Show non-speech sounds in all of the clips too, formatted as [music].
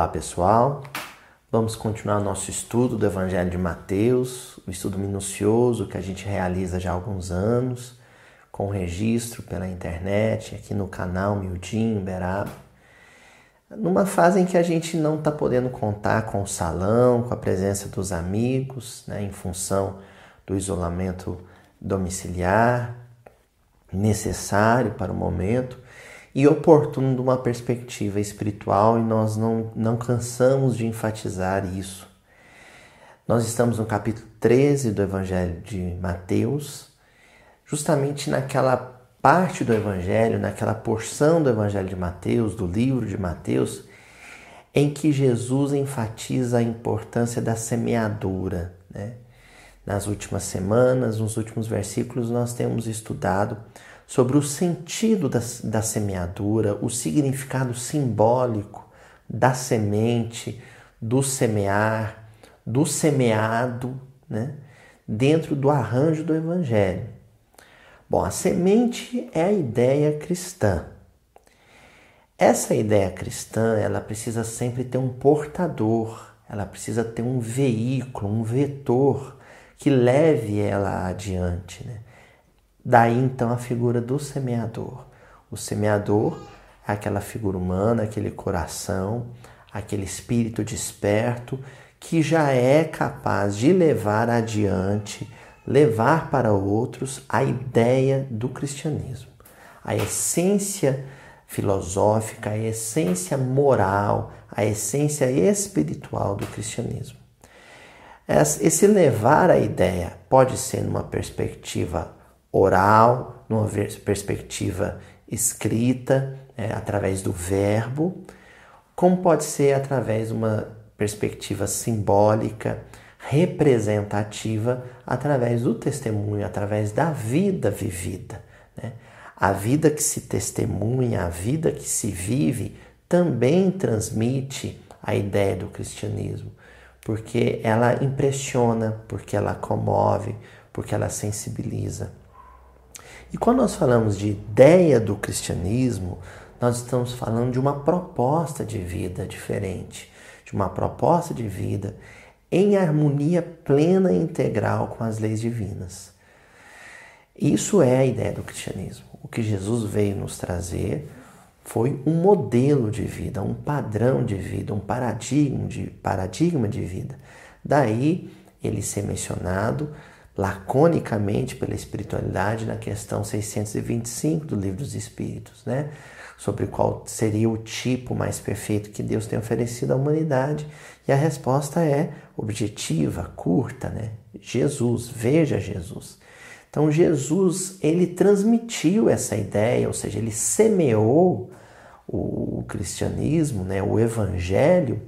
Olá pessoal, vamos continuar nosso estudo do Evangelho de Mateus, o um estudo minucioso que a gente realiza já há alguns anos, com registro pela internet, aqui no canal Mildinho Beraba. Numa fase em que a gente não está podendo contar com o salão, com a presença dos amigos, né, em função do isolamento domiciliar necessário para o momento e oportuno de uma perspectiva espiritual e nós não, não cansamos de enfatizar isso. Nós estamos no capítulo 13 do Evangelho de Mateus, justamente naquela parte do Evangelho, naquela porção do Evangelho de Mateus, do livro de Mateus, em que Jesus enfatiza a importância da semeadura. Né? Nas últimas semanas, nos últimos versículos, nós temos estudado sobre o sentido da, da semeadura, o significado simbólico da semente, do semear, do semeado, né? dentro do arranjo do Evangelho. Bom, a semente é a ideia cristã. Essa ideia cristã, ela precisa sempre ter um portador, ela precisa ter um veículo, um vetor que leve ela adiante. Né? Daí então a figura do semeador. O semeador é aquela figura humana, aquele coração, aquele espírito desperto que já é capaz de levar adiante, levar para outros a ideia do cristianismo, a essência filosófica, a essência moral, a essência espiritual do cristianismo. Esse levar a ideia pode ser numa perspectiva oral, numa perspectiva escrita, é, através do verbo, como pode ser através de uma perspectiva simbólica, representativa, através do testemunho, através da vida vivida. Né? A vida que se testemunha, a vida que se vive, também transmite a ideia do cristianismo, porque ela impressiona, porque ela comove, porque ela sensibiliza. E quando nós falamos de ideia do cristianismo, nós estamos falando de uma proposta de vida diferente, de uma proposta de vida em harmonia plena e integral com as leis divinas. Isso é a ideia do cristianismo. O que Jesus veio nos trazer foi um modelo de vida, um padrão de vida, um paradigma de, paradigma de vida. Daí ele ser mencionado laconicamente pela espiritualidade na questão 625 do Livro dos Espíritos, né? sobre qual seria o tipo mais perfeito que Deus tem oferecido à humanidade. E a resposta é objetiva, curta, né? Jesus, veja Jesus. Então Jesus, ele transmitiu essa ideia, ou seja, ele semeou o cristianismo, né, o evangelho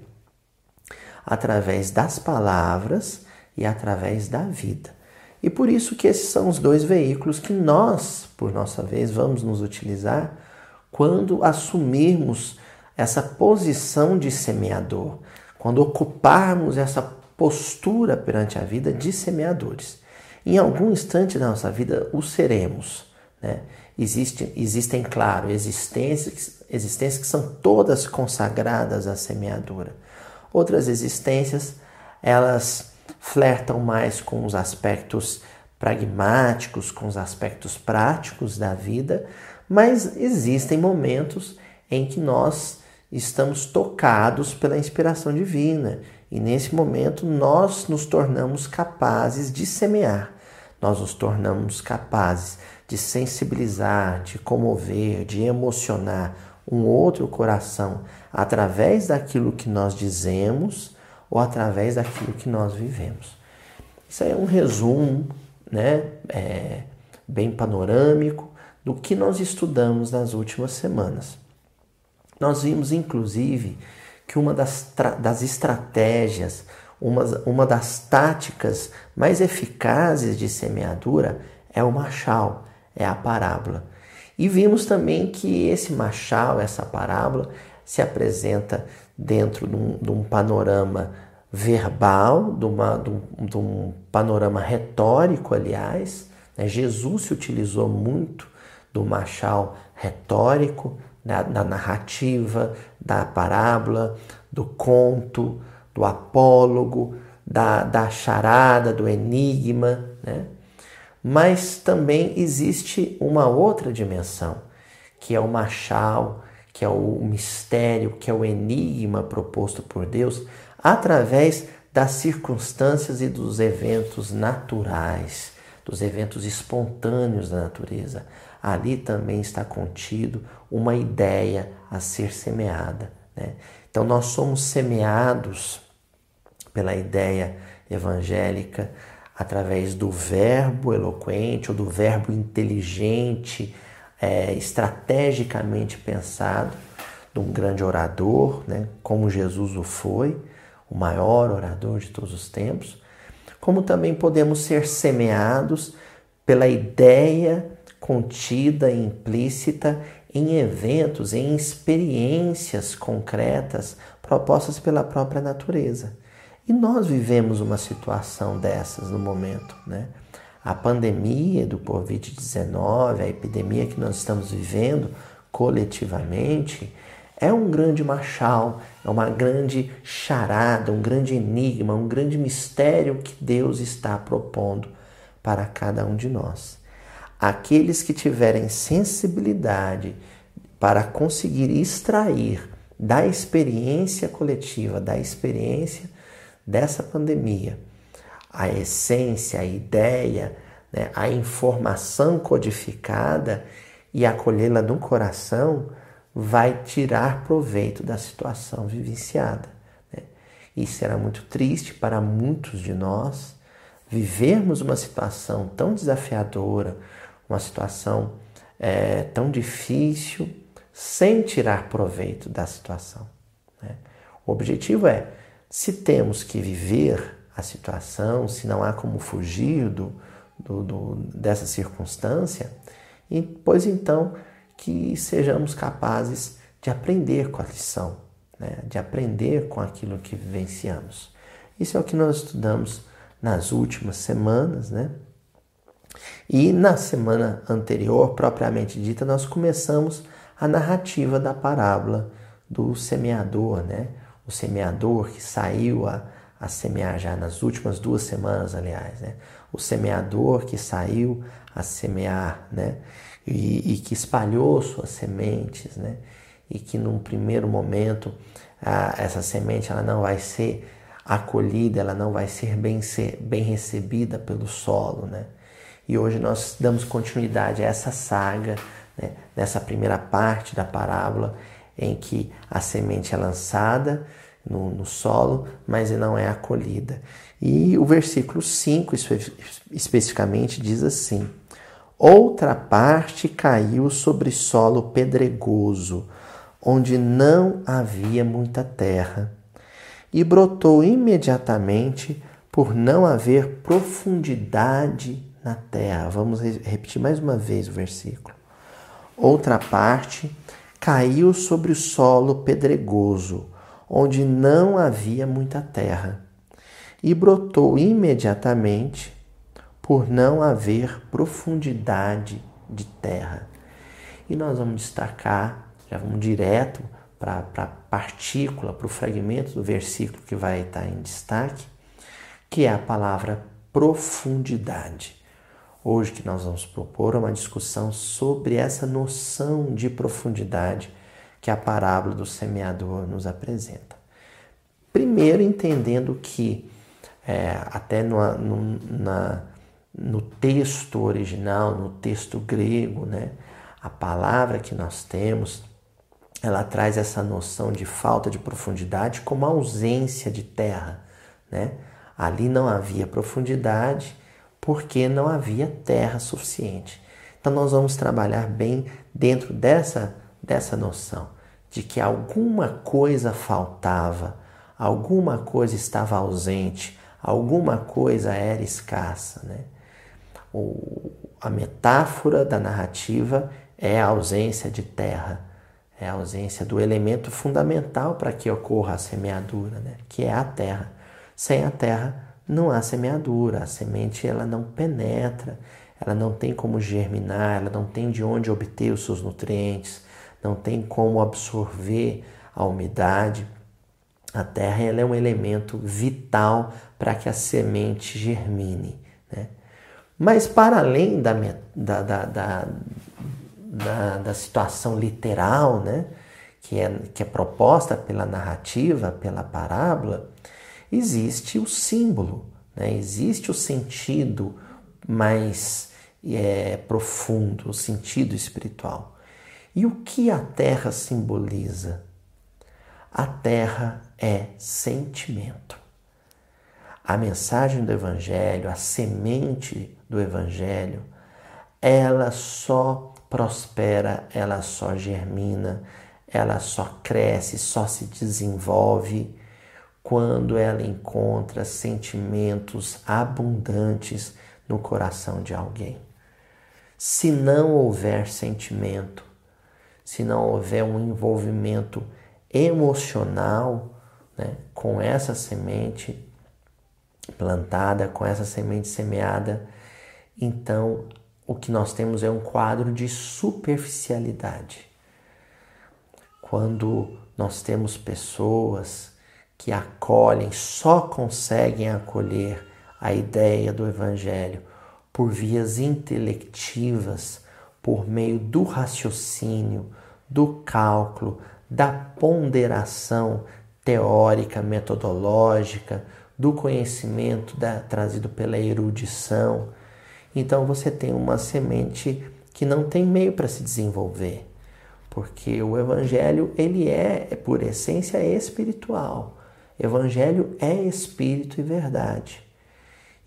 através das palavras e através da vida. E por isso que esses são os dois veículos que nós, por nossa vez, vamos nos utilizar quando assumirmos essa posição de semeador, quando ocuparmos essa postura perante a vida de semeadores. Em algum instante da nossa vida o seremos. Né? Existe, existem, claro, existências, existências que são todas consagradas à semeadura. Outras existências, elas flertam mais com os aspectos pragmáticos, com os aspectos práticos da vida, mas existem momentos em que nós estamos tocados pela inspiração divina. E nesse momento nós nos tornamos capazes de semear, nós nos tornamos capazes de sensibilizar, de comover, de emocionar um outro coração através daquilo que nós dizemos ou através daquilo que nós vivemos. Isso aí é um resumo, né, é, bem panorâmico do que nós estudamos nas últimas semanas. Nós vimos, inclusive, que uma das, das estratégias, uma, uma das táticas mais eficazes de semeadura é o machal, é a parábola. E vimos também que esse machal, essa parábola, se apresenta dentro de um, de um panorama verbal, de, uma, de, um, de, um, panorama retórico, aliás. Né? Jesus se utilizou muito do machal retórico da, da narrativa, da parábola, do conto, do apólogo, da, da charada, do enigma, né? Mas também existe uma outra dimensão, que é o machal, que é o mistério, que é o enigma proposto por Deus através das circunstâncias e dos eventos naturais, dos eventos espontâneos da natureza. Ali também está contido uma ideia a ser semeada. Né? Então, nós somos semeados pela ideia evangélica através do verbo eloquente ou do verbo inteligente, é, estrategicamente pensado, de um grande orador, né, como Jesus o foi, o maior orador de todos os tempos, como também podemos ser semeados pela ideia contida e implícita em eventos, em experiências concretas propostas pela própria natureza. E nós vivemos uma situação dessas no momento, né? A pandemia do Covid-19, a epidemia que nós estamos vivendo coletivamente, é um grande machal, é uma grande charada, um grande enigma, um grande mistério que Deus está propondo para cada um de nós. Aqueles que tiverem sensibilidade para conseguir extrair da experiência coletiva, da experiência dessa pandemia, a essência, a ideia, né, a informação codificada e acolhê-la no coração, vai tirar proveito da situação vivenciada. Né? E será muito triste para muitos de nós vivermos uma situação tão desafiadora, uma situação é, tão difícil, sem tirar proveito da situação. Né? O objetivo é se temos que viver a situação, se não há como fugir do, do, do, dessa circunstância, e, pois então que sejamos capazes de aprender com a lição, né? de aprender com aquilo que vivenciamos. Isso é o que nós estudamos nas últimas semanas, né? E na semana anterior, propriamente dita, nós começamos a narrativa da parábola do semeador, né? o semeador que saiu a, a semear já nas últimas duas semanas, aliás, né? O semeador que saiu a semear, né? E, e que espalhou suas sementes, né? E que num primeiro momento a, essa semente ela não vai ser acolhida, ela não vai ser bem, ser bem recebida pelo solo, né? E hoje nós damos continuidade a essa saga, né? nessa primeira parte da parábola, em que a semente é lançada no, no solo, mas não é acolhida. E o versículo 5 especificamente diz assim: Outra parte caiu sobre solo pedregoso, onde não havia muita terra, e brotou imediatamente por não haver profundidade na terra. Vamos repetir mais uma vez o versículo. Outra parte caiu sobre o solo pedregoso, onde não havia muita terra, e brotou imediatamente, por não haver profundidade de terra. E nós vamos destacar, já vamos direto para a partícula, para o fragmento do versículo que vai estar em destaque, que é a palavra profundidade. Hoje que nós vamos propor uma discussão sobre essa noção de profundidade que a parábola do semeador nos apresenta. Primeiro, entendendo que, é, até no, no, na, no texto original, no texto grego, né, a palavra que nós temos, ela traz essa noção de falta de profundidade como ausência de terra. Né? Ali não havia profundidade porque não havia terra suficiente. Então nós vamos trabalhar bem dentro dessa, dessa noção de que alguma coisa faltava, alguma coisa estava ausente, alguma coisa era escassa. Né? O, a metáfora da narrativa é a ausência de terra, é a ausência do elemento fundamental para que ocorra a semeadura, né? que é a terra. Sem a terra, não há semeadura, a semente ela não penetra, ela não tem como germinar, ela não tem de onde obter os seus nutrientes, não tem como absorver a umidade. A terra ela é um elemento vital para que a semente germine. Né? Mas para além da, da, da, da, da, situação literal, né? que, é, que é proposta pela narrativa, pela parábola, existe o símbolo, né? existe o sentido mais é, profundo, o sentido espiritual. E o que a terra simboliza? A terra é sentimento. A mensagem do Evangelho, a semente do Evangelho, ela só prospera, ela só germina, ela só cresce, só se desenvolve quando ela encontra sentimentos abundantes no coração de alguém. Se não houver sentimento, se não houver um envolvimento emocional né, com essa semente plantada, com essa semente semeada, então o que nós temos é um quadro de superficialidade. Quando nós temos pessoas que acolhem, só conseguem acolher a ideia do Evangelho por vias intelectivas, por meio do raciocínio, do cálculo, da ponderação teórica, metodológica, do conhecimento da, trazido pela erudição. Então você tem uma semente que não tem meio para se desenvolver, porque o evangelho ele é, por essência espiritual. Evangelho é espírito e verdade.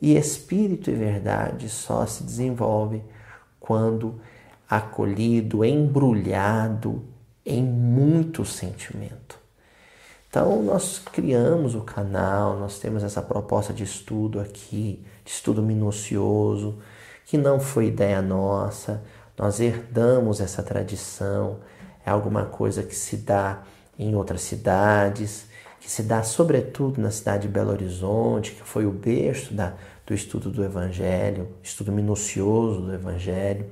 E espírito e verdade só se desenvolve quando acolhido, embrulhado em muito sentimento. Então, nós criamos o canal, nós temos essa proposta de estudo aqui, de estudo minucioso, que não foi ideia nossa, nós herdamos essa tradição, é alguma coisa que se dá em outras cidades, que se dá sobretudo na cidade de Belo Horizonte, que foi o berço da, do estudo do Evangelho, estudo minucioso do Evangelho.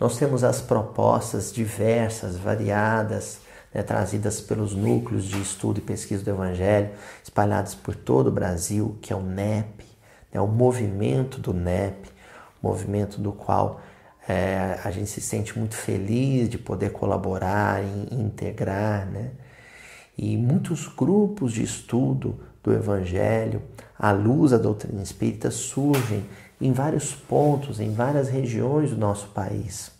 Nós temos as propostas diversas, variadas, né, trazidas pelos núcleos de estudo e pesquisa do Evangelho, espalhados por todo o Brasil, que é o NEP, né, o movimento do NEP, movimento do qual é, a gente se sente muito feliz de poder colaborar e integrar, né? E muitos grupos de estudo do Evangelho, à luz da doutrina espírita, surgem em vários pontos, em várias regiões do nosso país.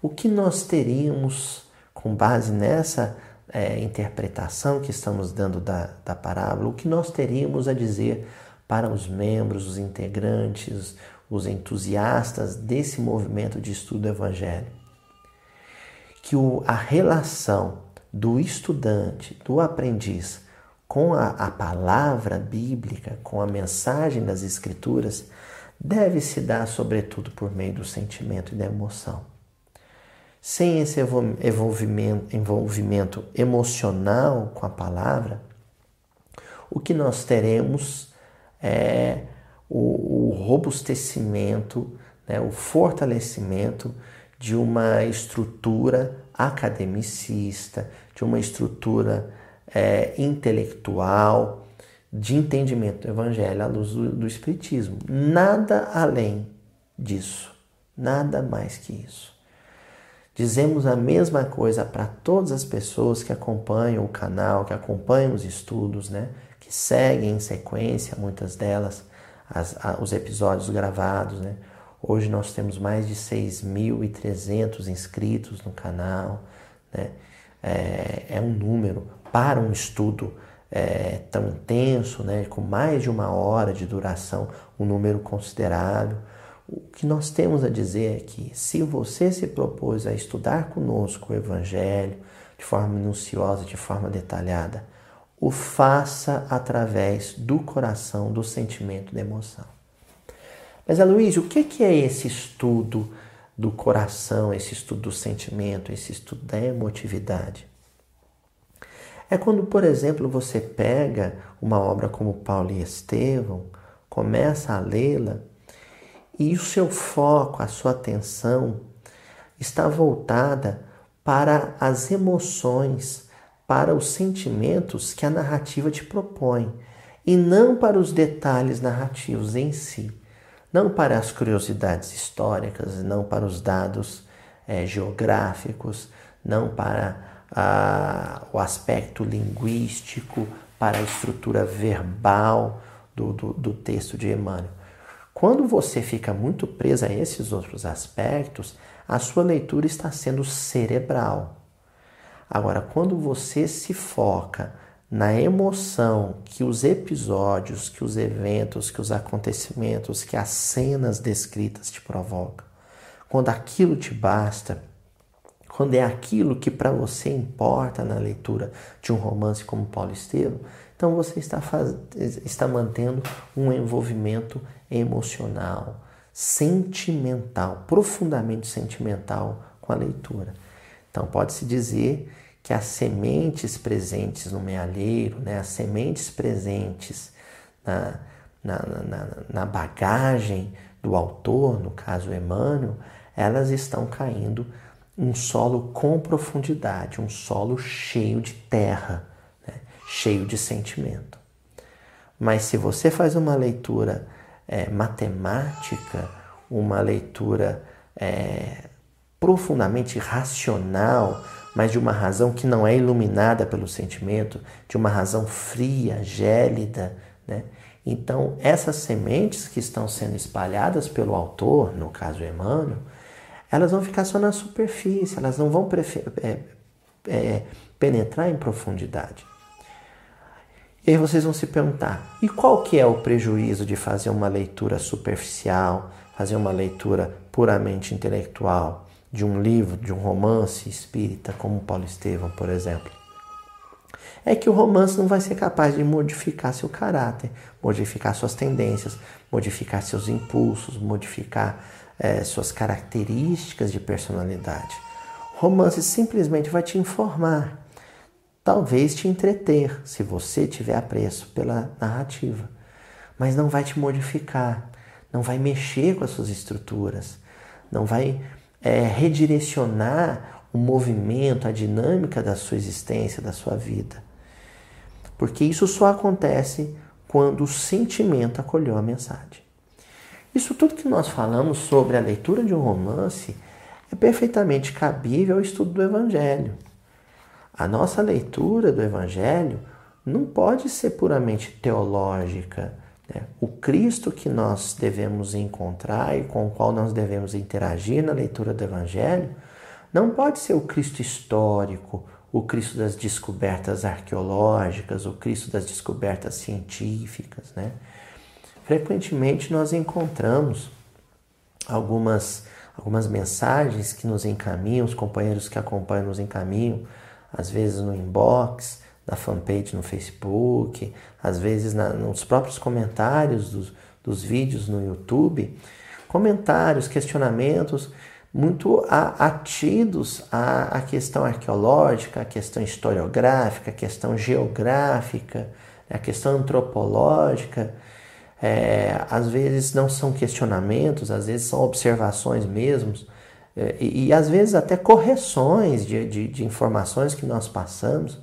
O que nós teríamos, com base nessa é, interpretação que estamos dando da, da parábola, o que nós teríamos a dizer para os membros, os integrantes, os entusiastas desse movimento de estudo do Evangelho? Que o, a relação do estudante, do aprendiz, com a, a, palavra bíblica, com a mensagem das Escrituras, deve se dar, sobretudo, por meio do sentimento e da emoção. Sem esse envolvimento, envolvimento emocional com a palavra, o que nós teremos é o, o robustecimento, né, o fortalecimento de uma estrutura academicista, de uma estrutura é, intelectual, de entendimento do Evangelho à luz do, do Espiritismo. Nada além disso, nada mais que isso. Dizemos a mesma coisa para todas as pessoas que acompanham o canal, que acompanham os estudos, né? que seguem em sequência, muitas delas, as, a, os episódios gravados. Né? Hoje nós temos mais de 6.300 inscritos no canal. Né? É, é, um número para um estudo é, tão intenso, né? com mais de uma hora de duração, um número considerável. O que nós temos a dizer é que, se você se propôs a estudar conosco o Evangelho de forma minuciosa, de forma detalhada, o faça através do coração, do sentimento, da emoção. Mas, Aloysio, o que é esse estudo do coração, esse estudo do sentimento, esse estudo da emotividade? É quando, por exemplo, você pega uma obra como Paulo e Estevão, começa a lê-la e o seu foco, a sua atenção está voltada para as emoções, para os sentimentos que a narrativa te propõe, e não para os detalhes narrativos em si, não para as curiosidades históricas, não para os dados é, geográficos, não para o aspecto linguístico, para a estrutura verbal do, do, do texto de Emmanuel. Quando você fica muito preso a esses outros aspectos, a sua leitura está sendo cerebral. Agora, quando você se foca na emoção que os episódios, que os eventos, que os acontecimentos, que as cenas descritas te provocam, quando aquilo te basta, quando é aquilo que para você importa na leitura de um romance como Paulo Estevam, então você está, faz... está mantendo um envolvimento emocional, sentimental, profundamente sentimental com a leitura. Então pode-se dizer que as sementes presentes no mealheiro, né, as sementes presentes na, na, na, na bagagem do autor, no caso Emmanuel, elas estão caindo um solo com profundidade, um solo cheio de terra, né? cheio de sentimento. Mas se você faz uma leitura é, matemática, uma leitura é, profundamente racional, mas de uma razão que não é iluminada pelo sentimento, de uma razão fria, gélida, né? Então, essas sementes que estão sendo espalhadas pelo autor, no caso Emmanuel, elas vão ficar só na superfície, elas não vão é, é, penetrar em profundidade. E aí vocês vão se perguntar: e qual que é o prejuízo de fazer uma leitura superficial, fazer uma leitura puramente intelectual de um livro, de um romance espírita como Paulo Estevam, por exemplo? É que o romance não vai ser capaz de modificar seu caráter, modificar suas tendências, modificar seus impulsos, modificar é, suas características de personalidade. O romance simplesmente vai te informar, talvez te entreter, se você tiver apreço pela narrativa, mas não vai te modificar, não vai mexer com as suas estruturas, não vai é, redirecionar o movimento, a dinâmica da sua existência, da sua vida. Porque isso só acontece quando o sentimento acolheu a mensagem. Isso tudo que nós falamos sobre a leitura de um romance é perfeitamente cabível ao estudo do Evangelho. A nossa leitura do Evangelho não pode ser puramente teológica. Né? O Cristo que nós devemos encontrar e com o qual nós devemos interagir na leitura do Evangelho não pode ser o Cristo histórico, o Cristo das descobertas arqueológicas, o Cristo das descobertas científicas. Né? Frequentemente nós encontramos algumas, algumas mensagens que nos encaminham, os companheiros que acompanham nos encaminham, às vezes no inbox, na fanpage no Facebook, às vezes na, nos próprios comentários dos, dos vídeos no YouTube, comentários, questionamentos muito atidos à, à questão arqueológica, à questão historiográfica, à questão geográfica, à questão antropológica é, às vezes não são questionamentos, às vezes são observações mesmo, é, e, e, às vezes até correções de, de, de informações que nós passamos.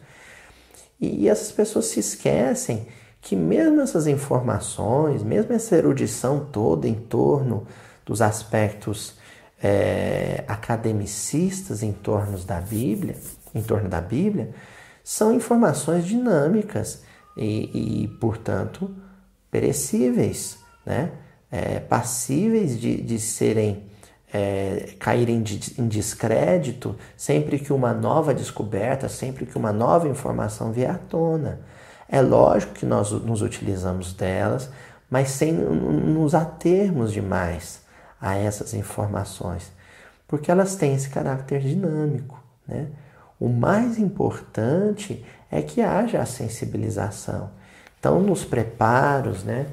E, essas pessoas se esquecem que mesmo essas informações, mesmo essa erudição toda em torno dos aspectos é, academicistas em torno da Bíblia, em torno da Bíblia, são informações dinâmicas e, e portanto, perecíveis, né? É, passíveis de, de serem é, caírem em descrédito sempre que uma nova descoberta, sempre que uma nova informação vier à tona. É lógico que nós nos utilizamos delas, mas sem nos atermos demais a essas informações, porque elas têm esse caráter dinâmico. Né? O mais importante é que haja a sensibilização. Então, nos preparos, né,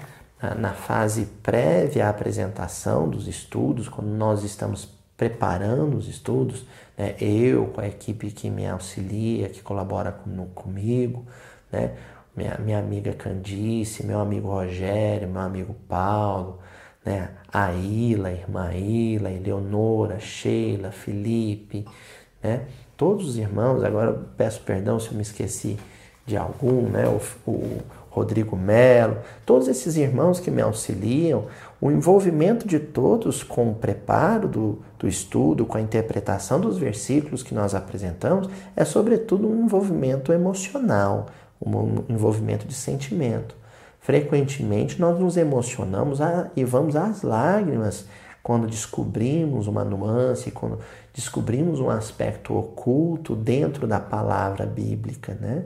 na fase prévia à apresentação dos estudos, quando nós estamos preparando os estudos, né, eu com a equipe que me auxilia, que colabora com, comigo, né, minha, minha amiga Candice, meu amigo Rogério, meu amigo Paulo, né, a Ila, a irmã Ila, Eleonora, Sheila, Felipe, né? Todos os irmãos, agora peço perdão se eu me esqueci de algum, né? O, o Rodrigo Melo, todos esses irmãos que me auxiliam, o envolvimento de todos com o preparo do, do estudo, com a interpretação dos versículos que nós apresentamos, é sobretudo um envolvimento emocional, um envolvimento de sentimento. Frequentemente nós nos emocionamos e vamos às lágrimas quando descobrimos uma nuance, quando descobrimos um aspecto oculto dentro da palavra bíblica, né?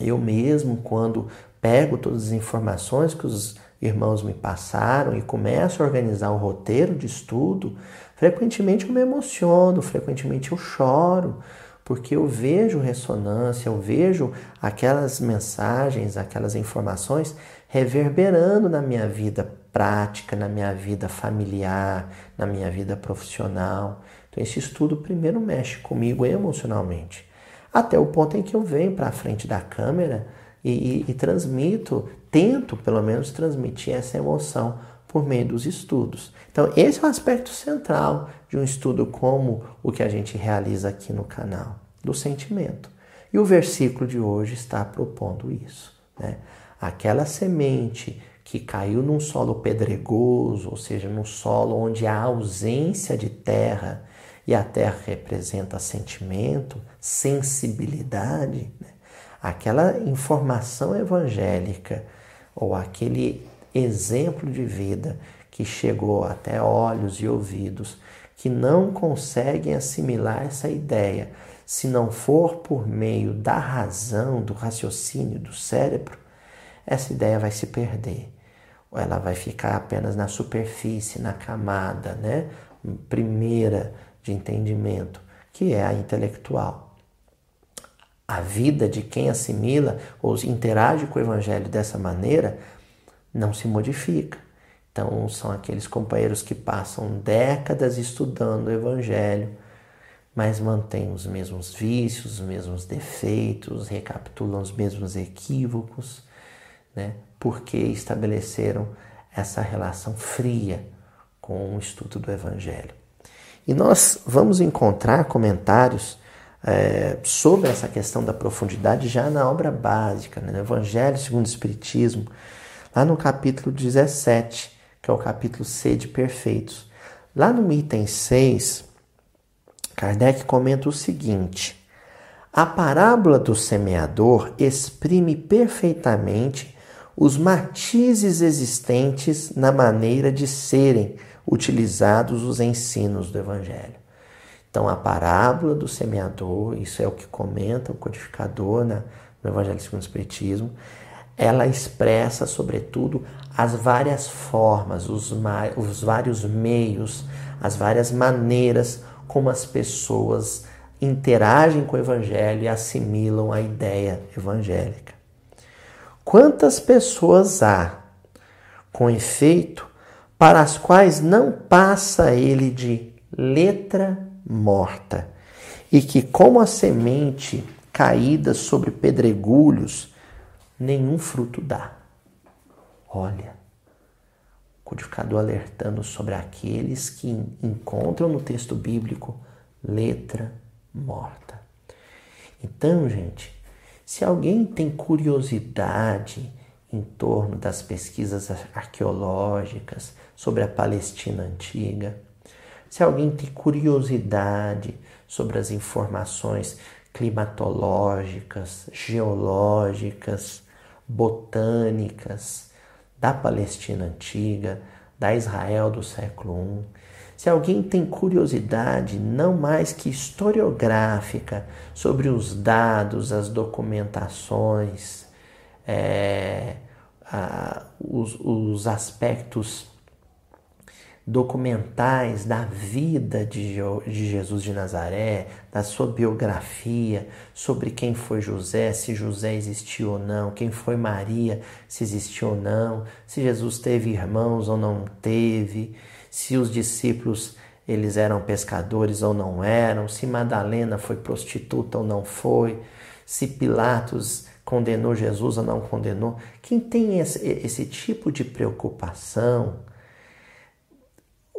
Eu mesmo, quando pego todas as informações que os irmãos me passaram e começo a organizar o roteiro de estudo, frequentemente eu me emociono, frequentemente eu choro, porque eu vejo ressonância, eu vejo aquelas mensagens, aquelas informações reverberando na minha vida prática, na minha vida familiar, na minha vida profissional. Então, esse estudo primeiro mexe comigo emocionalmente, até o ponto em que eu venho para a frente da câmera e, e, e transmito, tento pelo menos transmitir essa emoção por meio dos estudos. Então, esse é o aspecto central de um estudo como o que a gente realiza aqui no canal, do sentimento. E o versículo de hoje está propondo isso. Né? Aquela semente que caiu num solo pedregoso, ou seja, num solo onde há ausência de terra, e a terra representa sentimento, sensibilidade, né? aquela informação evangélica ou aquele exemplo de vida que chegou até olhos e ouvidos que não conseguem assimilar essa ideia se não for por meio da razão, do raciocínio, do cérebro, essa ideia vai se perder. Ela vai ficar apenas na superfície, na camada, né? Primeira de entendimento, que é a intelectual. A vida de quem assimila ou interage com o evangelho dessa maneira não se modifica. Então, são aqueles companheiros que passam décadas estudando o evangelho, mas mantêm os mesmos vícios, os mesmos defeitos, recapitulam os mesmos equívocos, né? porque estabeleceram essa relação fria com o estudo do Evangelho. E nós vamos encontrar comentários é, sobre essa questão da profundidade já na obra básica, né? no Evangelho segundo o Espiritismo, lá no capítulo 17, que é o capítulo C de Perfeitos. Lá no item 6, Kardec comenta o seguinte: a parábola do semeador exprime perfeitamente os matizes existentes na maneira de serem utilizados os ensinos do Evangelho. Então, a parábola do semeador, isso é o que comenta o codificador né, no Evangelho segundo o Espiritismo, ela expressa, sobretudo, as várias formas, os, os vários meios, as várias maneiras como as pessoas interagem com o Evangelho e assimilam a ideia evangélica. Quantas pessoas há, com efeito, para as quais não passa ele de letra morta, e que, como a semente caída sobre pedregulhos, nenhum fruto dá. Olha, o codificador alertando sobre aqueles que encontram no texto bíblico letra morta. Então, gente, se alguém tem curiosidade em torno das pesquisas arqueológicas sobre a Palestina antiga, se alguém tem curiosidade sobre as informações climatológicas, geológicas, botânicas da Palestina antiga, da Israel do século I, se alguém tem curiosidade, não mais que historiográfica, sobre os dados, as documentações, é, a, os, os aspectos documentais da vida de, de, Jesus de Nazaré, da sua biografia, sobre quem foi José, se José existiu ou não, quem foi Maria, se existiu ou não, se Jesus teve irmãos ou não teve se os discípulos eles eram pescadores ou não eram, se Madalena foi prostituta ou não foi, se Pilatos condenou Jesus ou não condenou. Quem tem esse, esse tipo de preocupação,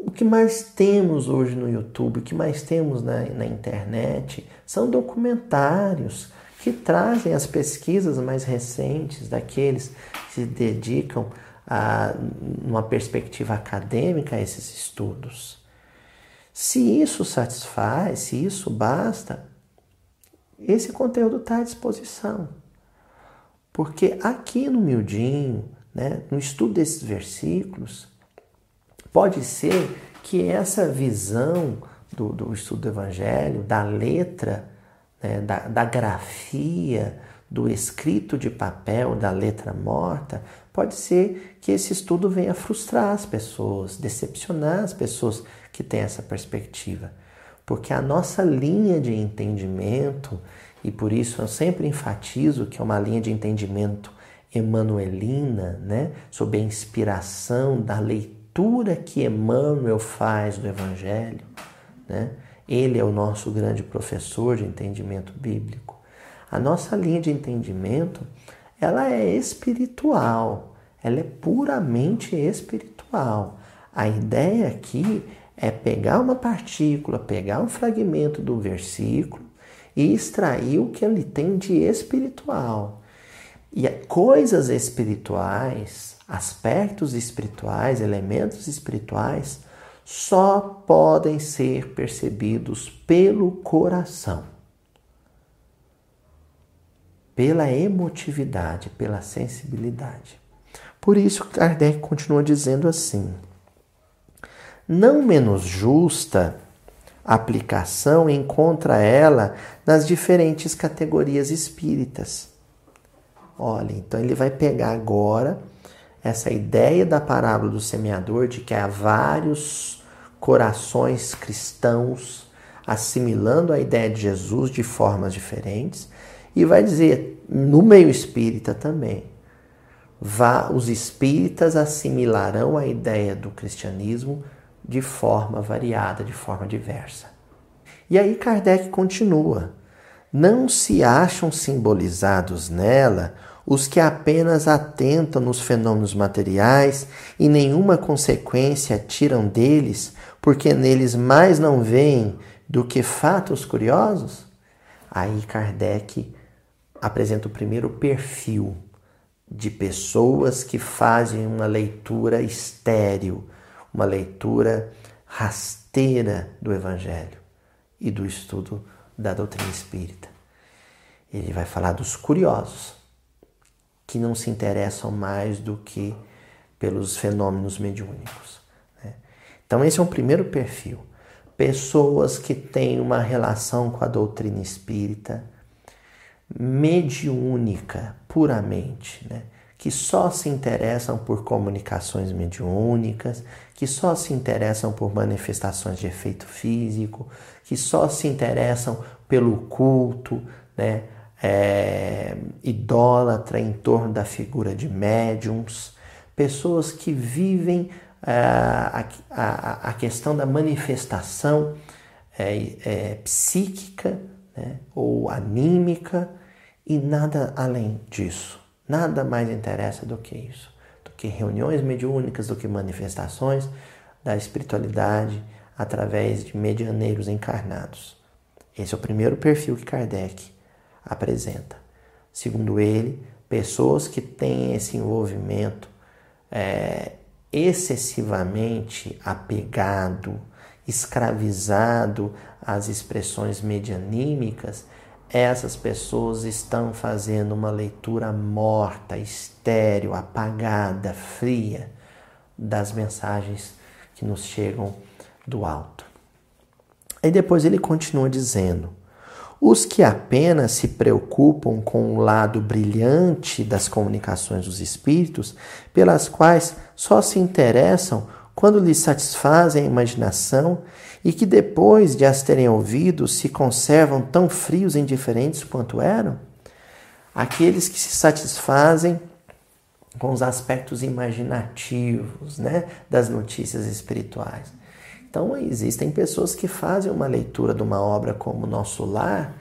o que mais temos hoje no YouTube, o que mais temos na, na internet, são documentários que trazem as pesquisas mais recentes daqueles que se dedicam a uma perspectiva acadêmica a esses estudos. Se isso satisfaz, se isso basta, esse conteúdo está à disposição. Porque aqui no miudinho, né, no estudo desses versículos, pode ser que essa visão do, do estudo do Evangelho, da letra, né, da, da grafia, do escrito de papel, da letra morta, pode ser que esse estudo venha frustrar as pessoas, decepcionar as pessoas que têm essa perspectiva. Porque a nossa linha de entendimento, e por isso eu sempre enfatizo que é uma linha de entendimento emanuelina, né, sob a inspiração da leitura que Emmanuel faz do Evangelho, né? Ele é o nosso grande professor de entendimento bíblico. A nossa linha de entendimento, ela é espiritual, ela é puramente espiritual. A ideia aqui é pegar uma partícula, pegar um fragmento do versículo e extrair o que ele tem de espiritual. E coisas espirituais, aspectos espirituais, elementos espirituais, só podem ser percebidos pelo coração, pela emotividade, pela sensibilidade. Por isso, Kardec continua dizendo assim: não menos justa aplicação encontra ela nas diferentes categorias espíritas. Olha, então ele vai pegar agora essa ideia da parábola do semeador de que há vários corações cristãos assimilando a ideia de Jesus de formas diferentes e vai dizer no meio espírita também. Vá, os espíritas assimilarão a ideia do cristianismo de forma variada, de forma diversa. E aí Kardec continua: não se acham simbolizados nela os que apenas atentam nos fenômenos materiais e nenhuma consequência tiram deles, porque neles mais não veem do que fatos curiosos? Aí Kardec apresenta o primeiro perfil de pessoas que fazem uma leitura estéril, uma leitura rasteira do Evangelho e do estudo da doutrina espírita. Ele vai falar dos curiosos, que não se interessam mais do que pelos fenômenos mediúnicos. Né? Então, esse é um primeiro perfil. Pessoas que têm uma relação com a doutrina espírita mediúnica, puramente, né? que só se interessam por comunicações mediúnicas, que só se interessam por manifestações de efeito físico, que só se interessam pelo culto, né? É, idólatra em torno da figura de médiums, pessoas que vivem é, a, a, a, questão da manifestação é, é, psíquica né, ou anímica e nada além disso. Nada mais interessa do que isso, do que reuniões mediúnicas, do que manifestações da espiritualidade através de medianeiros encarnados. Esse é o primeiro perfil que Kardec apresenta. Segundo ele, pessoas que têm esse envolvimento é, excessivamente apegado, escravizado às expressões medianímicas, essas pessoas estão fazendo uma leitura morta, estéril, apagada, fria das mensagens que nos chegam do alto. E depois ele continua dizendo: os que apenas se preocupam com o lado brilhante das comunicações dos espíritos, pelas quais só se interessam quando lhes satisfazem a imaginação e que depois de as terem ouvido se conservam tão frios e indiferentes quanto eram? Aqueles que se satisfazem com os aspectos imaginativos né, das notícias espirituais então, existem pessoas que fazem uma leitura de uma obra como Nosso Lar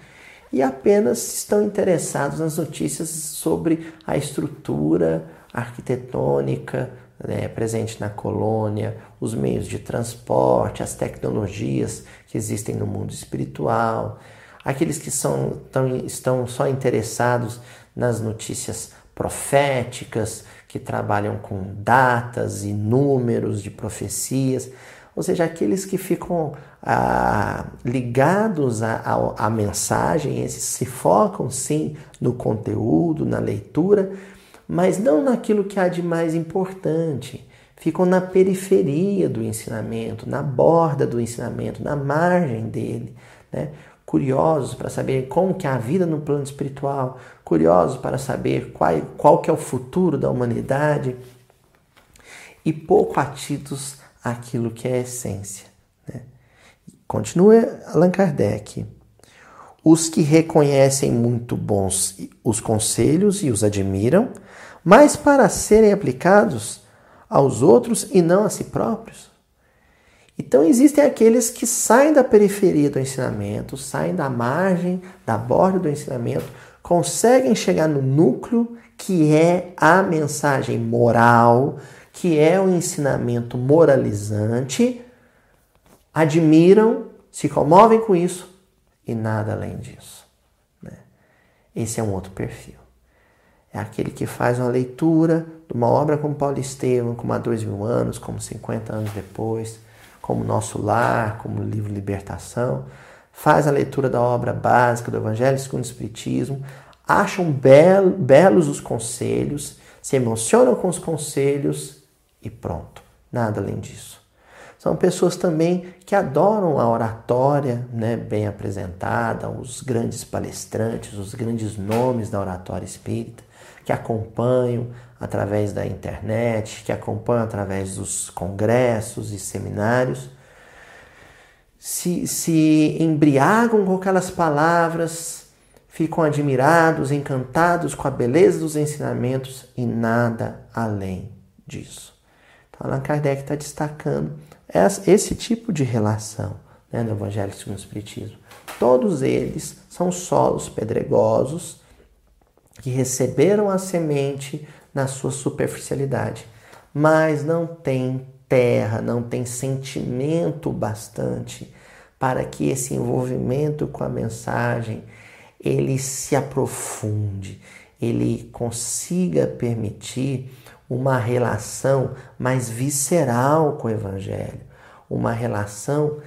e apenas estão interessados nas notícias sobre a estrutura arquitetônica né, presente na colônia, os meios de transporte, as tecnologias que existem no mundo espiritual, aqueles que são, tão, estão só interessados nas notícias proféticas, que trabalham com datas e números de profecias, ou seja, aqueles que ficam ah, ligados à mensagem, esses se focam sim no conteúdo, na leitura, mas não naquilo que há de mais importante. Ficam na periferia do ensinamento, na borda do ensinamento, na margem dele, né? curiosos para saber como que é a vida no plano espiritual, curiosos para saber qual, qual que é o futuro da humanidade e pouco atidos àquilo que é essência. Né? Continua Allan Kardec. Os que reconhecem muito bons os conselhos e os admiram, mas para serem aplicados aos outros e não a si próprios. Então existem aqueles que saem da periferia do ensinamento, saem da margem, da borda do ensinamento, conseguem chegar no núcleo que é a mensagem moral, que é o ensinamento moralizante, admiram, se comovem com isso e nada além disso. Né? Esse é um outro perfil é aquele que faz uma leitura de uma obra como Paulo Estevam, como há dois mil anos, como 50 anos depois, como Nosso Lar, como o livro Libertação, faz a leitura da obra básica do Evangelho segundo o Espiritismo, acham bel, belos os conselhos, se emocionam com os conselhos e pronto, nada além disso. São pessoas também que adoram a oratória né, bem apresentada, os grandes palestrantes, os grandes nomes da oratória espírita, que acompanham através da internet, que acompanham através dos congressos e seminários, se, se embriagam com aquelas palavras, ficam admirados, encantados com a beleza dos ensinamentos e nada além disso. Allan Kardec está destacando esse tipo de relação né, no Evangelho segundo o Espiritismo. Todos eles são solos pedregosos que receberam a semente na sua superficialidade, mas não tem terra, não tem sentimento bastante para que esse envolvimento com a mensagem ele se aprofunde, ele consiga permitir uma relação mais visceral com o evangelho, uma relação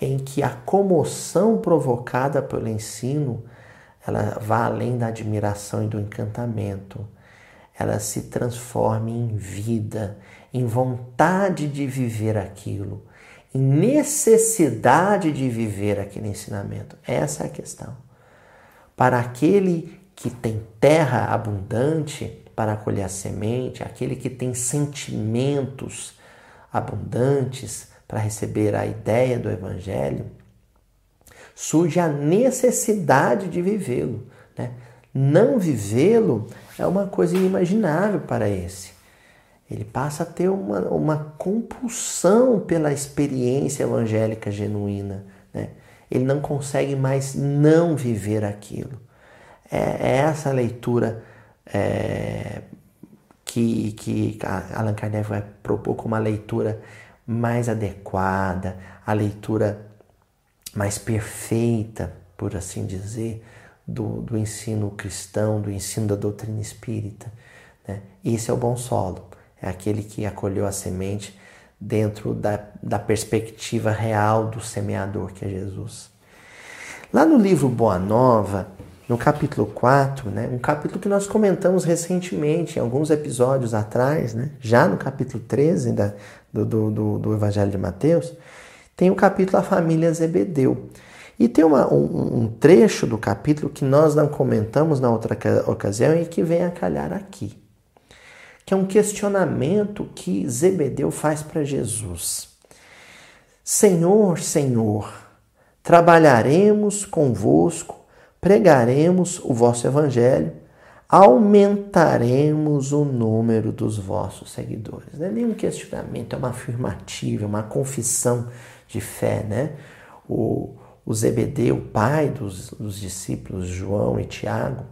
em que a comoção provocada pelo ensino ela vá além da admiração e do encantamento. Ela se transforme em vida, em vontade de viver aquilo, em necessidade de viver aquele ensinamento. Essa é a questão. Para aquele que tem terra abundante para colher a semente, aquele que tem sentimentos abundantes para receber a ideia do Evangelho, surge a necessidade de vivê-lo. Né? Não vivê-lo é uma coisa inimaginável para esse. Ele passa a ter uma, uma compulsão pela experiência evangélica genuína. Né? Ele não consegue mais não viver aquilo. É, é essa leitura é, que, que Allan Kardec vai propor como a leitura mais adequada, a leitura mais perfeita, por assim dizer, do, do ensino cristão, do ensino da doutrina espírita. Né? Esse é o bom solo, é aquele que acolheu a semente dentro da, da perspectiva real do semeador, que é Jesus. Lá no livro Boa Nova, no capítulo 4, né, um capítulo que nós comentamos recentemente, em alguns episódios atrás, né, já no capítulo 13 da, do, do, do Evangelho de Mateus, tem o capítulo A Família Zebedeu. E tem uma, um, um, trecho do capítulo que nós não comentamos na outra ocasião e que vem a calhar aqui, que é um questionamento que Zebedeu faz para Jesus. Senhor, Senhor, trabalharemos convosco, pregaremos o vosso evangelho, aumentaremos o número dos vossos seguidores. Não é nem um questionamento, é uma afirmativa, uma confissão de fé, né? O, o Zebedeu, o pai dos, dos discípulos João e Tiago,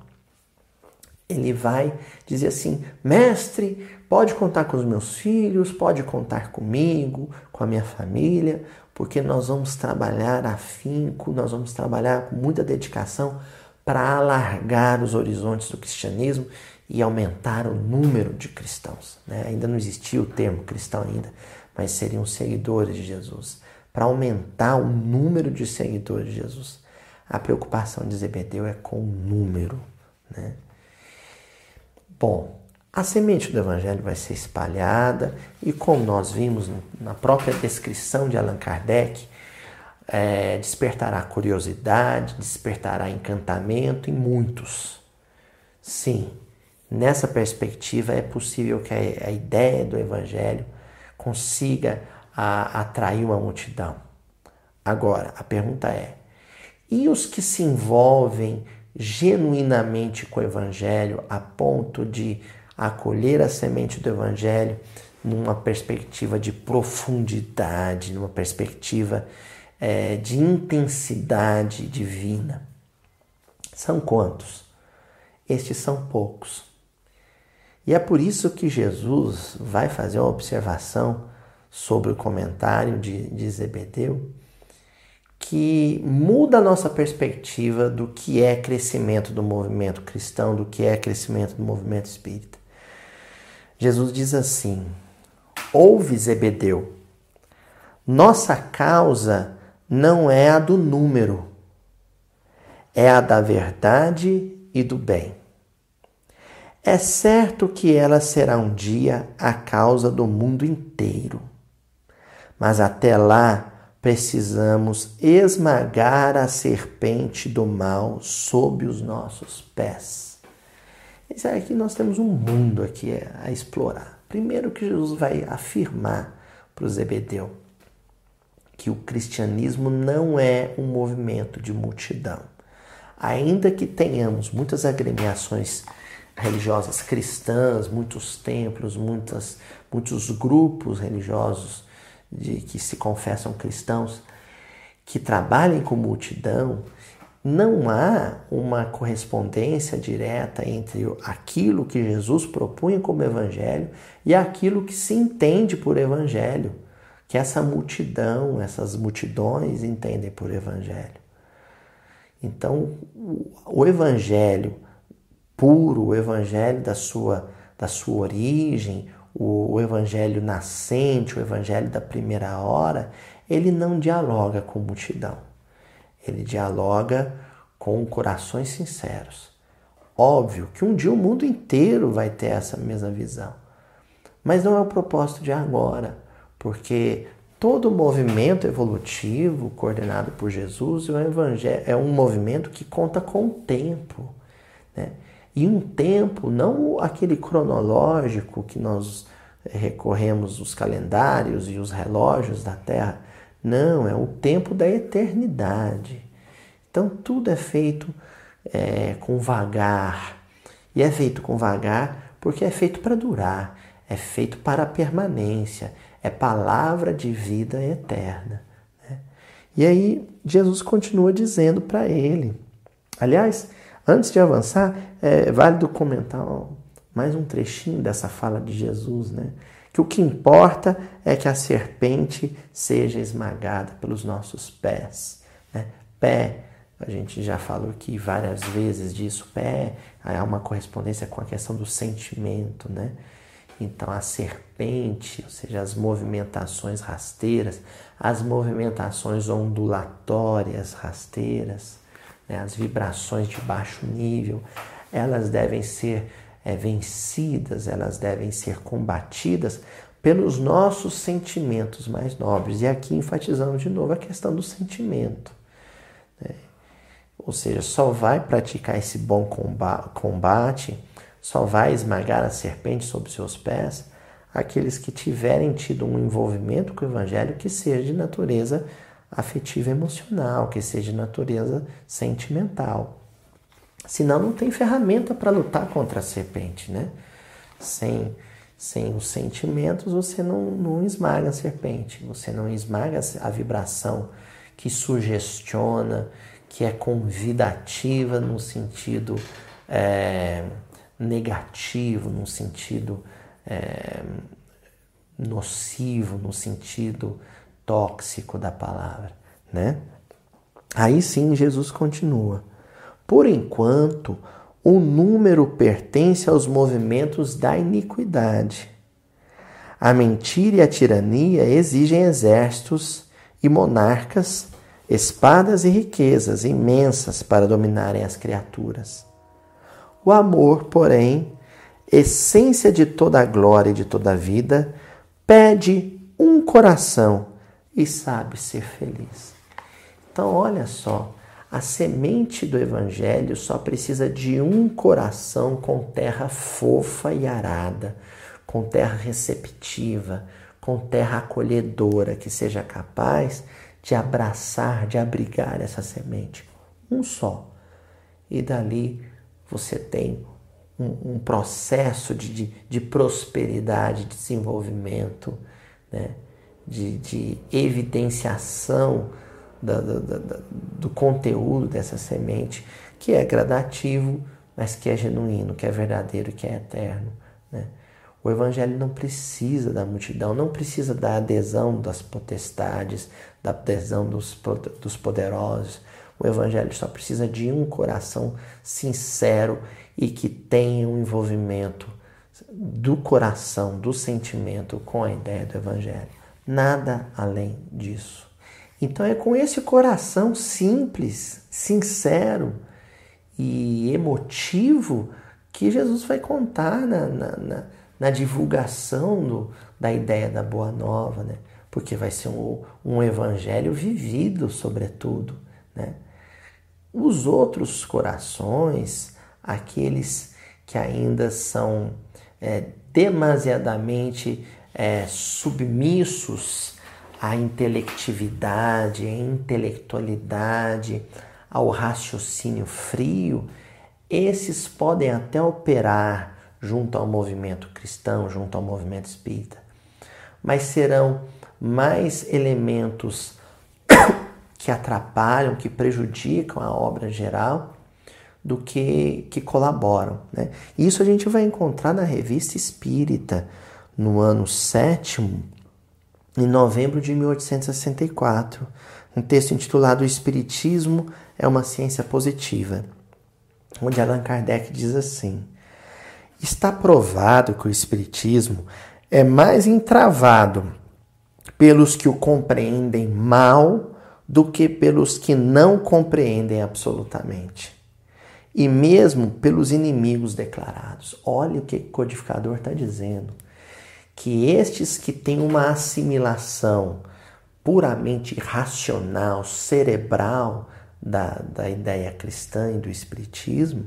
ele vai dizer assim: Mestre, Pode contar com os meus filhos, pode contar comigo, com a minha família, porque nós vamos trabalhar afinco, nós vamos trabalhar com muita dedicação para alargar os horizontes do cristianismo e aumentar o número de cristãos. Né? Ainda não existia o termo cristão ainda, mas seriam seguidores de Jesus. Para aumentar o número de seguidores de Jesus. A preocupação de Zebedeu é com o número. Né? Bom, a semente do Evangelho vai ser espalhada e, como nós vimos na própria descrição de Allan Kardec, é, despertará curiosidade, despertará encantamento em muitos. Sim, nessa perspectiva é possível que a, a ideia do Evangelho consiga a, atrair uma multidão. Agora, a pergunta é: e os que se envolvem genuinamente com o Evangelho a ponto de acolher a semente do Evangelho numa perspectiva de profundidade, numa perspectiva é, de intensidade divina. São quantos? Estes são poucos. E é por isso que Jesus vai fazer uma observação sobre o comentário de, de Zebedeu que muda a nossa perspectiva do que é crescimento do movimento cristão, do que é crescimento do movimento espírita. Jesus diz assim: Ouve, Zebedeu, nossa causa não é a do número, é a da verdade e do bem. É certo que ela será um dia a causa do mundo inteiro, mas até lá precisamos esmagar a serpente do mal sob os nossos pés. Isso aqui nós temos um mundo aqui a explorar. Primeiro que Jesus vai afirmar para o Zebedeu que o cristianismo não é um movimento de multidão. Ainda que tenhamos muitas agremiações religiosas cristãs, muitos templos, muitas, muitos grupos religiosos de que se confessam cristãos, que trabalhem com multidão, não há uma correspondência direta entre aquilo que Jesus propunha como evangelho e aquilo que se entende por evangelho, que essa multidão, essas multidões entendem por evangelho. Então, o evangelho puro, o evangelho da sua, da sua origem, o, o evangelho nascente, o evangelho da primeira hora, ele não dialoga com multidão ele dialoga com corações sinceros. Óbvio que um dia o mundo inteiro vai ter essa mesma visão, mas não é o propósito de agora, porque todo movimento evolutivo coordenado por Jesus é um, é movimento que conta com o tempo. Né? E um tempo, não aquele cronológico que nós recorremos os calendários e os relógios da Terra, não, é o tempo da eternidade. Então tudo é feito é, com vagar. E é feito com vagar porque é feito para durar, é feito para a permanência, é palavra de vida eterna. Né? E aí Jesus continua dizendo para ele. Aliás, antes de avançar, é válido comentar mais um trechinho dessa fala de Jesus, né? Que o que importa é que a serpente seja esmagada pelos nossos pés. Né? Pé, a gente já falou aqui várias vezes disso, pé há uma correspondência com a questão do sentimento, né? Então a serpente, ou seja, as movimentações rasteiras, as movimentações ondulatórias rasteiras, né? as vibrações de baixo nível, elas devem ser é, vencidas, elas devem ser combatidas pelos nossos sentimentos mais nobres. E aqui enfatizamos de novo a questão do sentimento. Né? Ou seja, só vai praticar esse bom combate, só vai esmagar a serpente sob seus pés aqueles que tiverem tido um envolvimento com o Evangelho que seja de natureza afetiva emocional, que seja de natureza sentimental. Senão não tem ferramenta para lutar contra a serpente, né? Sem, sem os sentimentos você não, não esmaga a serpente, você não esmaga a vibração que sugestiona, que é convidativa no sentido é, negativo, no sentido é, nocivo no sentido tóxico da palavra, né? Aí sim Jesus continua. Por enquanto, o número pertence aos movimentos da iniquidade. A mentira e a tirania exigem exércitos e monarcas, espadas e riquezas imensas para dominarem as criaturas. O amor, porém, essência de toda a glória e de toda a vida, pede um coração e sabe ser feliz. Então, olha só, a semente do Evangelho só precisa de um coração com terra fofa e arada, com terra receptiva, com terra acolhedora, que seja capaz de abraçar, de abrigar essa semente. Um só. E dali você tem um, um processo de, de, de, prosperidade, de desenvolvimento, né? de, de evidenciação da, da, da, do conteúdo dessa semente, que é gradativo, mas que é genuíno, que é verdadeiro, que é eterno. Né? O Evangelho não precisa da multidão, não precisa da adesão das potestades, da adesão dos, dos poderosos. O Evangelho só precisa de um coração sincero e que tenha um envolvimento do coração, do sentimento com a ideia do Evangelho. Nada além disso. Então é com esse coração simples, sincero e emotivo que Jesus vai contar na, na, na, na divulgação do, da ideia da Boa Nova, né? porque vai ser um, um evangelho vivido, sobretudo. Né? Os outros corações, aqueles que ainda são é, demasiadamente é, submissos à intelectividade, à intelectualidade, ao raciocínio frio, esses podem até operar junto ao movimento cristão, junto ao movimento espírita, mas serão mais elementos [coughs] que atrapalham, que prejudicam a obra geral do que que colaboram. Né? Isso a gente vai encontrar na Revista Espírita, no ano sétimo, em novembro de 1864, um texto intitulado O Espiritismo é uma ciência positiva, onde Allan Kardec diz assim: Está provado que o Espiritismo é mais entravado pelos que o compreendem mal do que pelos que não compreendem absolutamente. E mesmo pelos inimigos declarados. Olha o que o codificador está dizendo que estes que têm uma assimilação puramente racional, cerebral da, da ideia cristã e do espiritismo,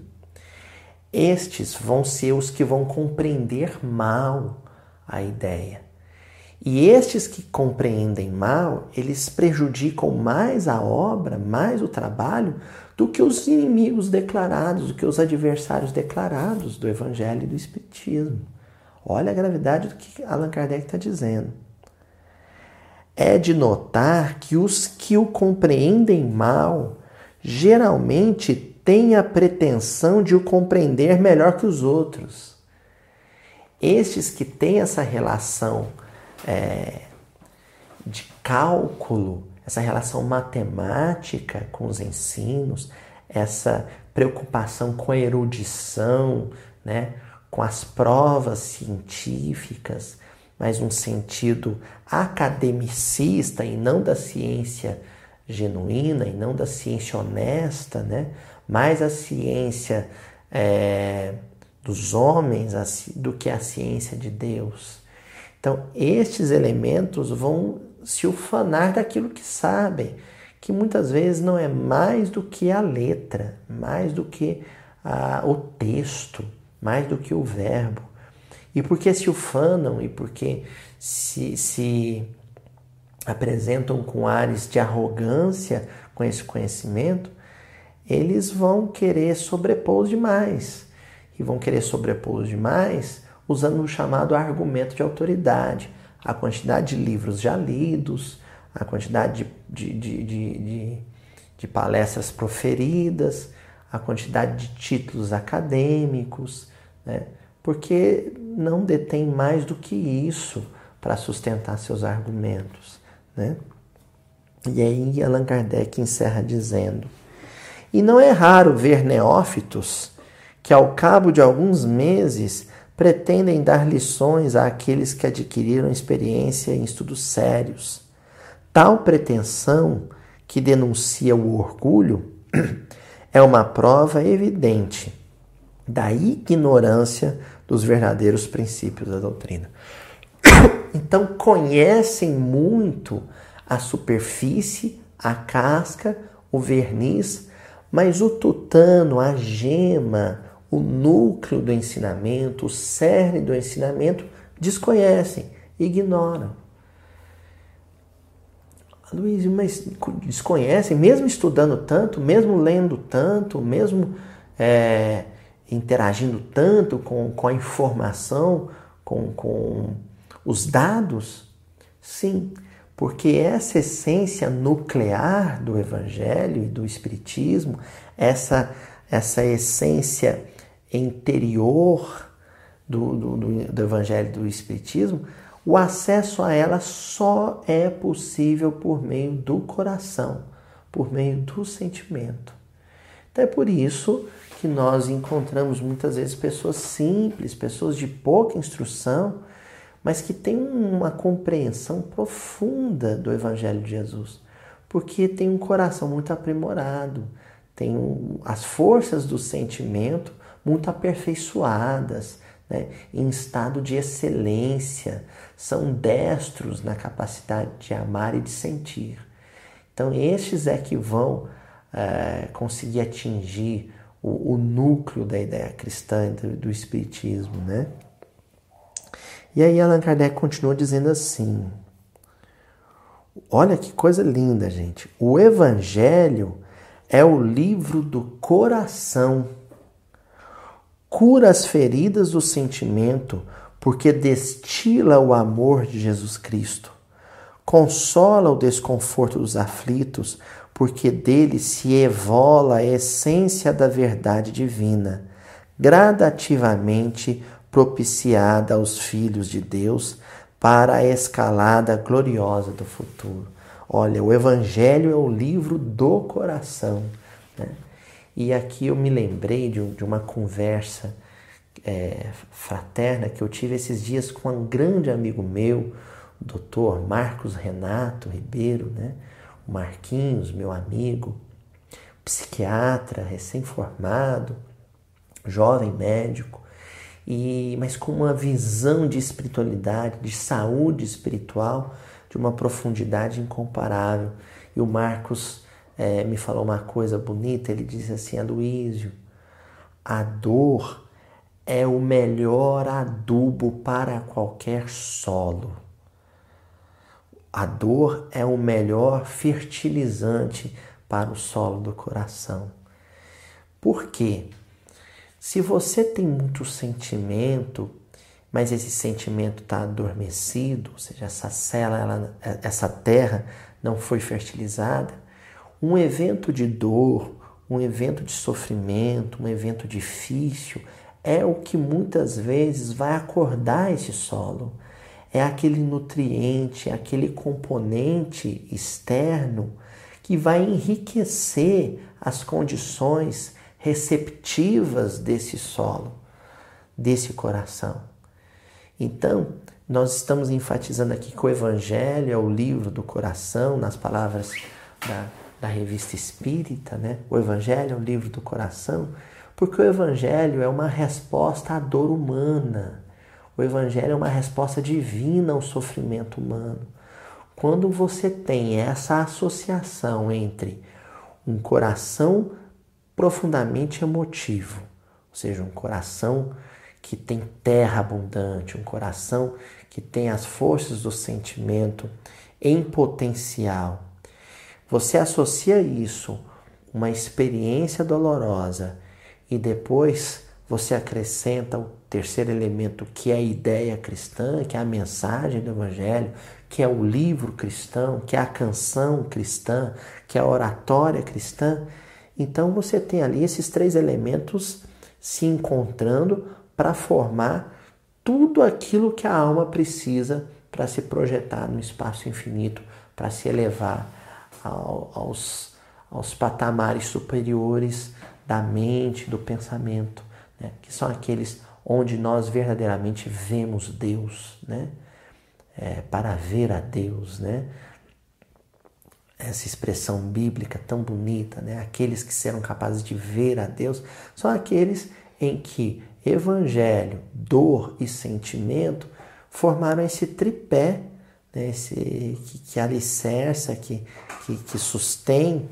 estes vão ser os que vão compreender mal a ideia. E estes que compreendem mal, eles prejudicam mais a obra, mais o trabalho, do que os inimigos declarados, do que os adversários declarados do Evangelho e do Espiritismo. Olha a gravidade do que Allan Kardec está dizendo. É de notar que os que o compreendem mal geralmente têm a pretensão de o compreender melhor que os outros. Estes que têm essa relação é, de cálculo, essa relação matemática com os ensinos, essa preocupação com a erudição, né? Com as provas científicas, mas um sentido academicista e não da ciência genuína e não da ciência honesta, né? mais a ciência é, dos homens do que a ciência de Deus. Então, estes elementos vão se ufanar daquilo que sabem, que muitas vezes não é mais do que a letra, mais do que a, o texto mais do que o verbo. E porque se ufanam e porque se, se apresentam com ares de arrogância com esse conhecimento, eles vão querer sobrepor demais. E vão querer sobrepor demais usando o chamado argumento de autoridade, a quantidade de livros já lidos, a quantidade de, de, de, de, de palestras proferidas, a quantidade de títulos acadêmicos, né? porque não detém mais do que isso para sustentar seus argumentos. Né? E aí Allan Kardec encerra dizendo: E não é raro ver neófitos que, ao cabo de alguns meses, pretendem dar lições àqueles que adquiriram experiência em estudos sérios. Tal pretensão, que denuncia o orgulho, [clears throat] é uma prova evidente da ignorância dos verdadeiros princípios da doutrina. [coughs] Então, conhecem muito a superfície, a casca, o verniz, mas o tutano, a gema, o núcleo do ensinamento, o cerne do ensinamento, desconhecem, ignoram. Luiz, mas desconhecem, mesmo estudando tanto, mesmo lendo tanto, mesmo é, interagindo tanto com, com a informação, com, com os dados? Sim, porque essa essência nuclear do Evangelho e do Espiritismo, essa, essa essência interior do, do, do, do Evangelho e do Espiritismo, o acesso a ela só é possível por meio do coração, por meio do sentimento. Então é por isso que nós encontramos muitas vezes pessoas simples, pessoas de pouca instrução, mas que têm uma compreensão profunda do Evangelho de Jesus, porque tem um coração muito aprimorado, tem as forças do sentimento muito aperfeiçoadas, né, em estado de excelência, são destros na capacidade de amar e de sentir. Então, estes é que vão é, conseguir atingir o, o, núcleo da ideia cristã do, do Espiritismo. Né? E aí, Allan Kardec continua dizendo assim: olha que coisa linda, gente. O Evangelho é o livro do coração cura as feridas do sentimento, porque destila o amor de Jesus Cristo. Consola o desconforto dos aflitos, porque dele se evola a essência da verdade divina, gradativamente propiciada aos filhos de Deus para a escalada gloriosa do futuro. Olha, o Evangelho é o livro do coração. Né? E aqui eu me lembrei de, de uma conversa é, fraterna que eu tive esses dias com um grande amigo meu, o doutor Marcos Renato Ribeiro, né? o Marquinhos, meu amigo, psiquiatra, recém-formado, jovem médico, e mas com uma visão de espiritualidade, de saúde espiritual, de uma profundidade incomparável. E o Marcos é, me falou uma coisa bonita. Ele disse assim: Aloísio, a dor é o melhor adubo para qualquer solo. A dor é o melhor fertilizante para o solo do coração. Por quê? Se você tem muito sentimento, mas esse sentimento está adormecido, ou seja, essa célula, ela, essa terra não foi fertilizada, um evento de dor, um evento de sofrimento, um evento difícil, é o que muitas vezes vai acordar esse solo. É aquele nutriente, é aquele componente externo que vai enriquecer as condições receptivas desse solo, desse coração. Então, nós estamos enfatizando aqui que o Evangelho é o livro do coração, nas palavras da da revista espírita, né? O Evangelho é o livro do coração, porque o Evangelho é uma resposta à dor humana. O Evangelho é uma resposta divina ao sofrimento humano. Quando você tem essa associação entre um coração profundamente emotivo, ou seja, um coração que tem terra abundante, um coração que tem as forças do sentimento em potencial, você associa isso uma experiência dolorosa e depois você acrescenta o terceiro elemento, que é a ideia cristã, que é a mensagem do evangelho, que é o livro cristão, que é a canção cristã, que é a oratória cristã. Então você tem ali esses três elementos se encontrando para formar tudo aquilo que a alma precisa para se projetar no espaço infinito, para se elevar ao, aos, aos patamares superiores da mente, do pensamento, né? que são aqueles onde nós verdadeiramente vemos Deus, né? É, para ver a Deus, né? Essa expressão bíblica tão bonita, né? Aqueles que serão capazes de ver a Deus são aqueles em que evangelho, dor e sentimento formaram esse tripé, né? esse, que, que alicerça, que, que, que sustém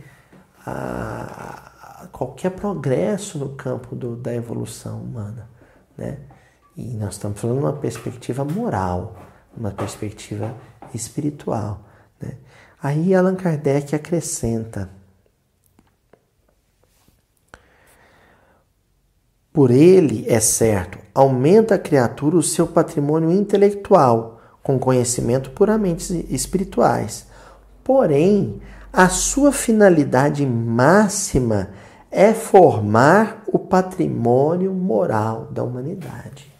a, a qualquer progresso no campo do, da evolução humana. Né? E nós estamos falando de uma perspectiva moral, uma perspectiva espiritual. Né? Aí Allan Kardec acrescenta: Por ele, é certo, aumenta a criatura o seu patrimônio intelectual, com conhecimento puramente espirituais. Porém, a sua finalidade máxima é formar o patrimônio moral da humanidade.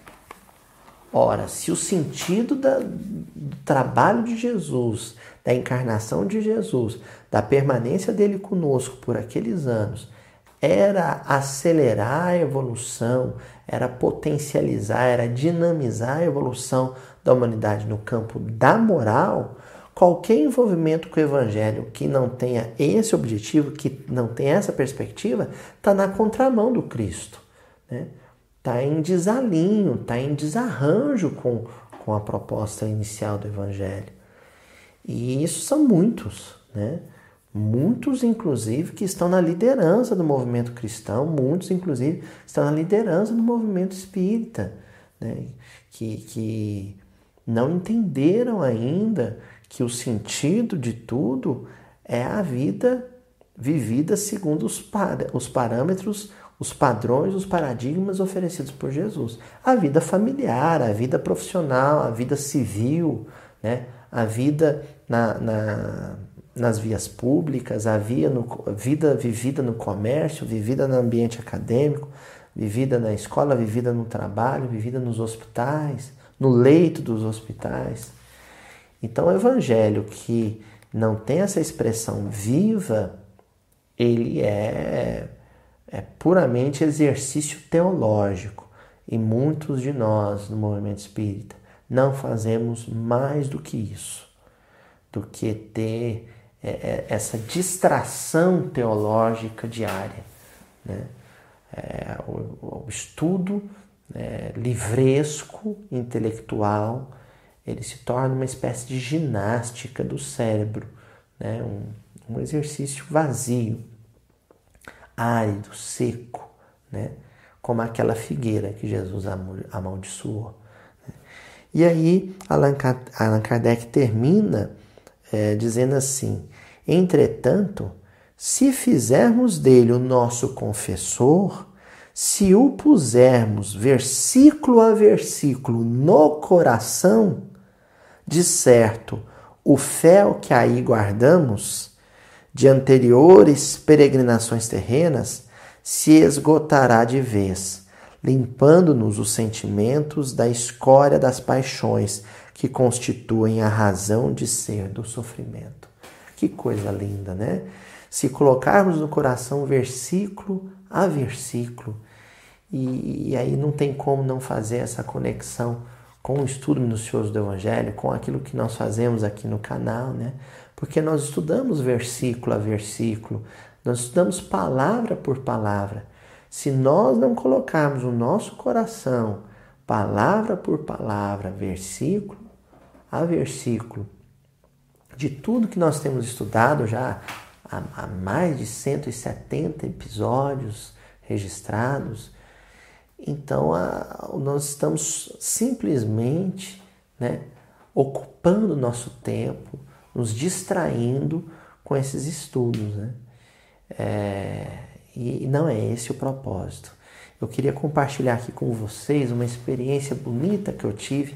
Ora, se o sentido da, do trabalho de Jesus, da encarnação de Jesus, da permanência dele conosco por aqueles anos, era acelerar a evolução, era potencializar, era dinamizar a evolução da humanidade no campo da moral, qualquer envolvimento com o evangelho que não tenha esse objetivo, que não tenha essa perspectiva, está na contramão do Cristo. Está né? Tá em desalinho, está em desarranjo com, com a proposta inicial do evangelho. E isso são muitos, né? Muitos, inclusive, que estão na liderança do movimento cristão, muitos, inclusive, estão na liderança do movimento espírita, né? que, que não entenderam ainda que o sentido de tudo é a vida vivida segundo os, os parâmetros, os padrões, os paradigmas oferecidos por Jesus. A vida familiar, a vida profissional, a vida civil, né? a vida na, na, nas vias públicas, a via no, vida vivida no comércio, vivida no ambiente acadêmico, vivida na escola, vivida no trabalho, vivida nos hospitais, no leito dos hospitais. Então, o evangelho que não tem essa expressão viva, ele é, é puramente exercício teológico. E muitos de nós no movimento espírita não fazemos mais do que isso, do que ter é, é, essa distração teológica diária. Né? É, o, o, estudo né, livresco, intelectual, ele se torna uma espécie de ginástica do cérebro, né? um, um exercício vazio, árido, seco, né? como aquela figueira que Jesus amaldiçoou. Né? E aí Allan Kardec termina é, dizendo assim: Entretanto, se fizermos dele o nosso confessor, se o pusermos versículo a versículo no coração, de certo, o fel que aí guardamos, de anteriores peregrinações terrenas, se esgotará de vez, limpando-nos os sentimentos da escória das paixões que constituem a razão de ser do sofrimento. Que coisa linda, né? Se colocarmos no coração versículo a versículo, e, e aí não tem como não fazer essa conexão com o estudo minucioso do Evangelho, com aquilo que nós fazemos aqui no canal, né? Porque nós estudamos versículo a versículo, nós estudamos palavra por palavra. Se nós não colocarmos o nosso coração, palavra por palavra, versículo a versículo, de tudo que nós temos estudado já há, mais de 170 episódios registrados, então, a, nós estamos simplesmente né, ocupando nosso tempo, nos distraindo com esses estudos. Né? É, e não é esse o propósito. Eu queria compartilhar aqui com vocês uma experiência bonita que eu tive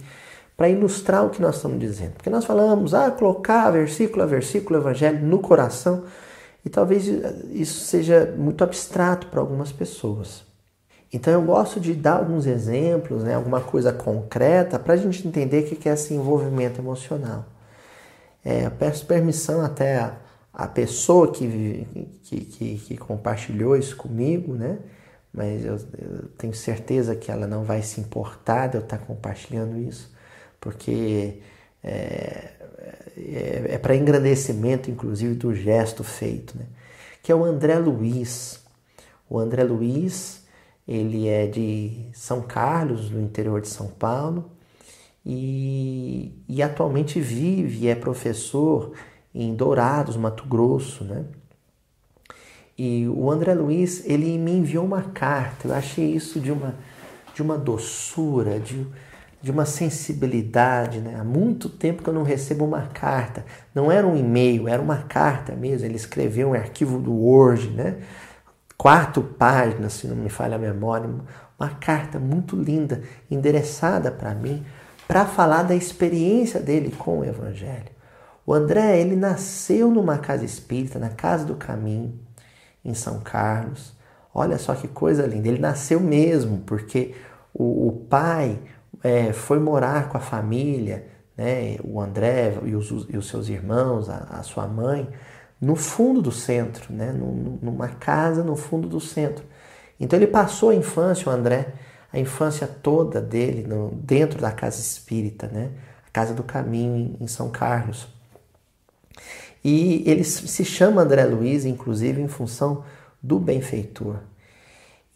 para ilustrar o que nós estamos dizendo. Porque nós falamos, ah, colocar versículo a versículo evangelho no coração, e talvez isso seja muito abstrato para algumas pessoas. Então eu gosto de dar alguns exemplos, né, alguma coisa concreta para a gente entender o que é esse envolvimento emocional. É, eu peço permissão até a, a pessoa que, que, que, que, compartilhou isso comigo, né? Mas eu, eu, tenho certeza que ela não vai se importar de eu estar compartilhando isso, porque é, é, é para engrandecimento, inclusive, do gesto feito, né? Que é o André Luiz. O André Luiz, ele é de São Carlos, no interior de São Paulo, e, e atualmente vive e é professor em Dourados, Mato Grosso, né? E o André Luiz, ele me enviou uma carta. Eu achei isso de uma, de uma doçura, de, de uma sensibilidade, né? Há muito tempo que eu não recebo uma carta. Não era um e-mail, era uma carta mesmo. Ele escreveu um arquivo do Word, né? Quatro páginas, se não me falha a memória. Uma carta muito linda, endereçada para mim, para falar da experiência dele com o Evangelho. O André, ele nasceu numa casa espírita, na Casa do Caminho, em São Carlos. Olha só que coisa linda. Ele nasceu mesmo, porque o, o pai é, foi morar com a família, né, o André e os, e os seus irmãos, a, a, sua mãe, no fundo do centro, né, numa casa no fundo do centro. Então ele passou a infância, o André, a infância toda dele no, dentro da casa espírita, né? a Casa do Caminho em, em São Carlos. E ele se chama André Luiz, inclusive, em função do benfeitor.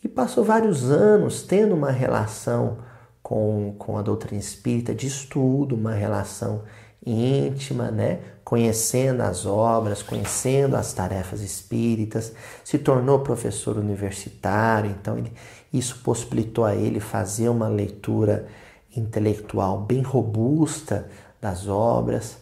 E passou vários anos tendo uma relação com, com a doutrina espírita de estudo, uma relação íntima, né? Conhecendo as obras, conhecendo as tarefas espíritas, se tornou professor universitário, então ele, isso possibilitou a ele fazer uma leitura intelectual bem robusta das obras.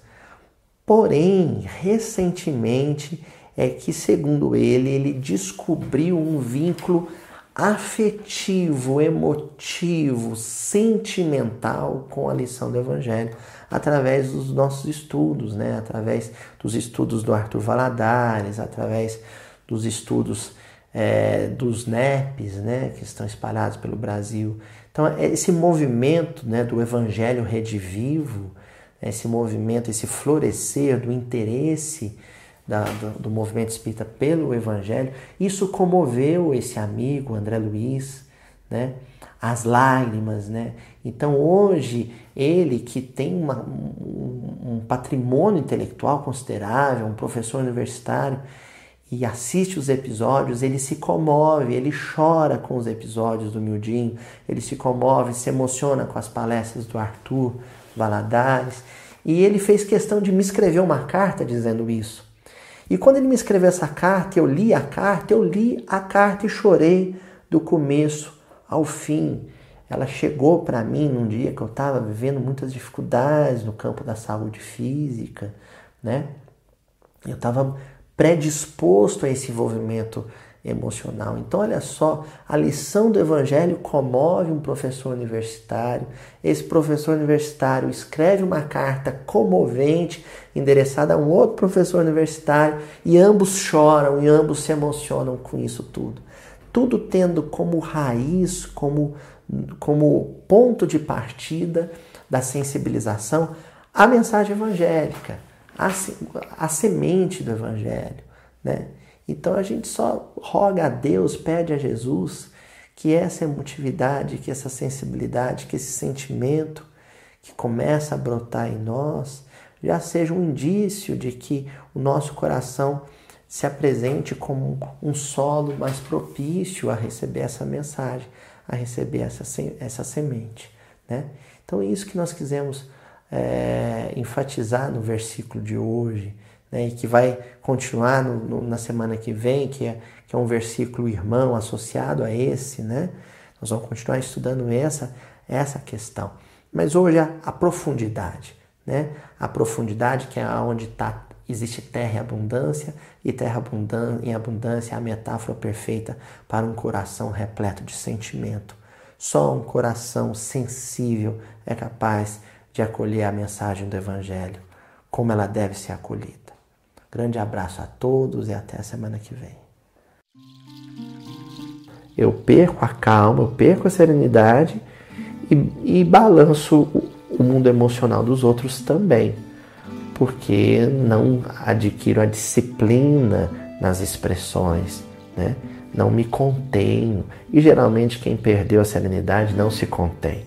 Porém, recentemente é que, segundo ele, ele descobriu um vínculo afetivo, emotivo, sentimental com a lição do Evangelho, através dos nossos estudos, né? através dos estudos do Arthur Valadares, através dos estudos é, dos NEPs, né, que estão espalhados pelo Brasil. Então, é esse movimento né, do Evangelho redivivo, esse movimento, esse florescer do interesse da, do, do, movimento espírita pelo Evangelho, isso comoveu esse amigo, André Luiz, né? as lágrimas. Né? Então, hoje, ele que tem uma, um, um patrimônio intelectual considerável, um professor universitário, e assiste os episódios, ele se comove, ele chora com os episódios do Mildinho, ele se comove, se emociona com as palestras do Arthur Valadares. E ele fez questão de me escrever uma carta dizendo isso. E quando ele me escreveu essa carta, eu li a carta, eu li a carta e chorei do começo ao fim. Ela chegou para mim num dia que eu estava vivendo muitas dificuldades no campo da saúde física, né? Eu estava predisposto a esse envolvimento emocional. Então, olha só, a lição do Evangelho comove um professor universitário. Esse professor universitário escreve uma carta comovente endereçada a um outro professor universitário e ambos choram e ambos se emocionam com isso tudo. Tudo tendo como raiz, como, como ponto de partida da sensibilização a mensagem evangélica a, a semente do Evangelho. Né? Então a gente só roga a Deus, pede a Jesus que essa emotividade, que essa sensibilidade, que esse sentimento que começa a brotar em nós já seja um indício de que o nosso coração se apresente como um solo mais propício a receber essa mensagem, a receber essa, essa semente. Né? Então é isso que nós quisemos é, enfatizar no versículo de hoje, né, e que vai continuar no, no, na semana que vem, que é, que é um versículo irmão associado a esse, né? Nós vamos continuar estudando essa, essa questão. Mas hoje a, a profundidade, né? A profundidade que é onde tá, existe terra em abundância, e terra em abundância é a metáfora perfeita para um coração repleto de sentimento. Só um coração sensível é capaz de acolher a mensagem do Evangelho como ela deve ser acolhida. Grande abraço a todos e até a semana que vem. eu perco a calma, eu perco a serenidade e, e balanço o, o mundo emocional dos outros também, porque não adquiro a disciplina nas expressões, né? não me contenho. E geralmente quem perdeu a serenidade não se contém.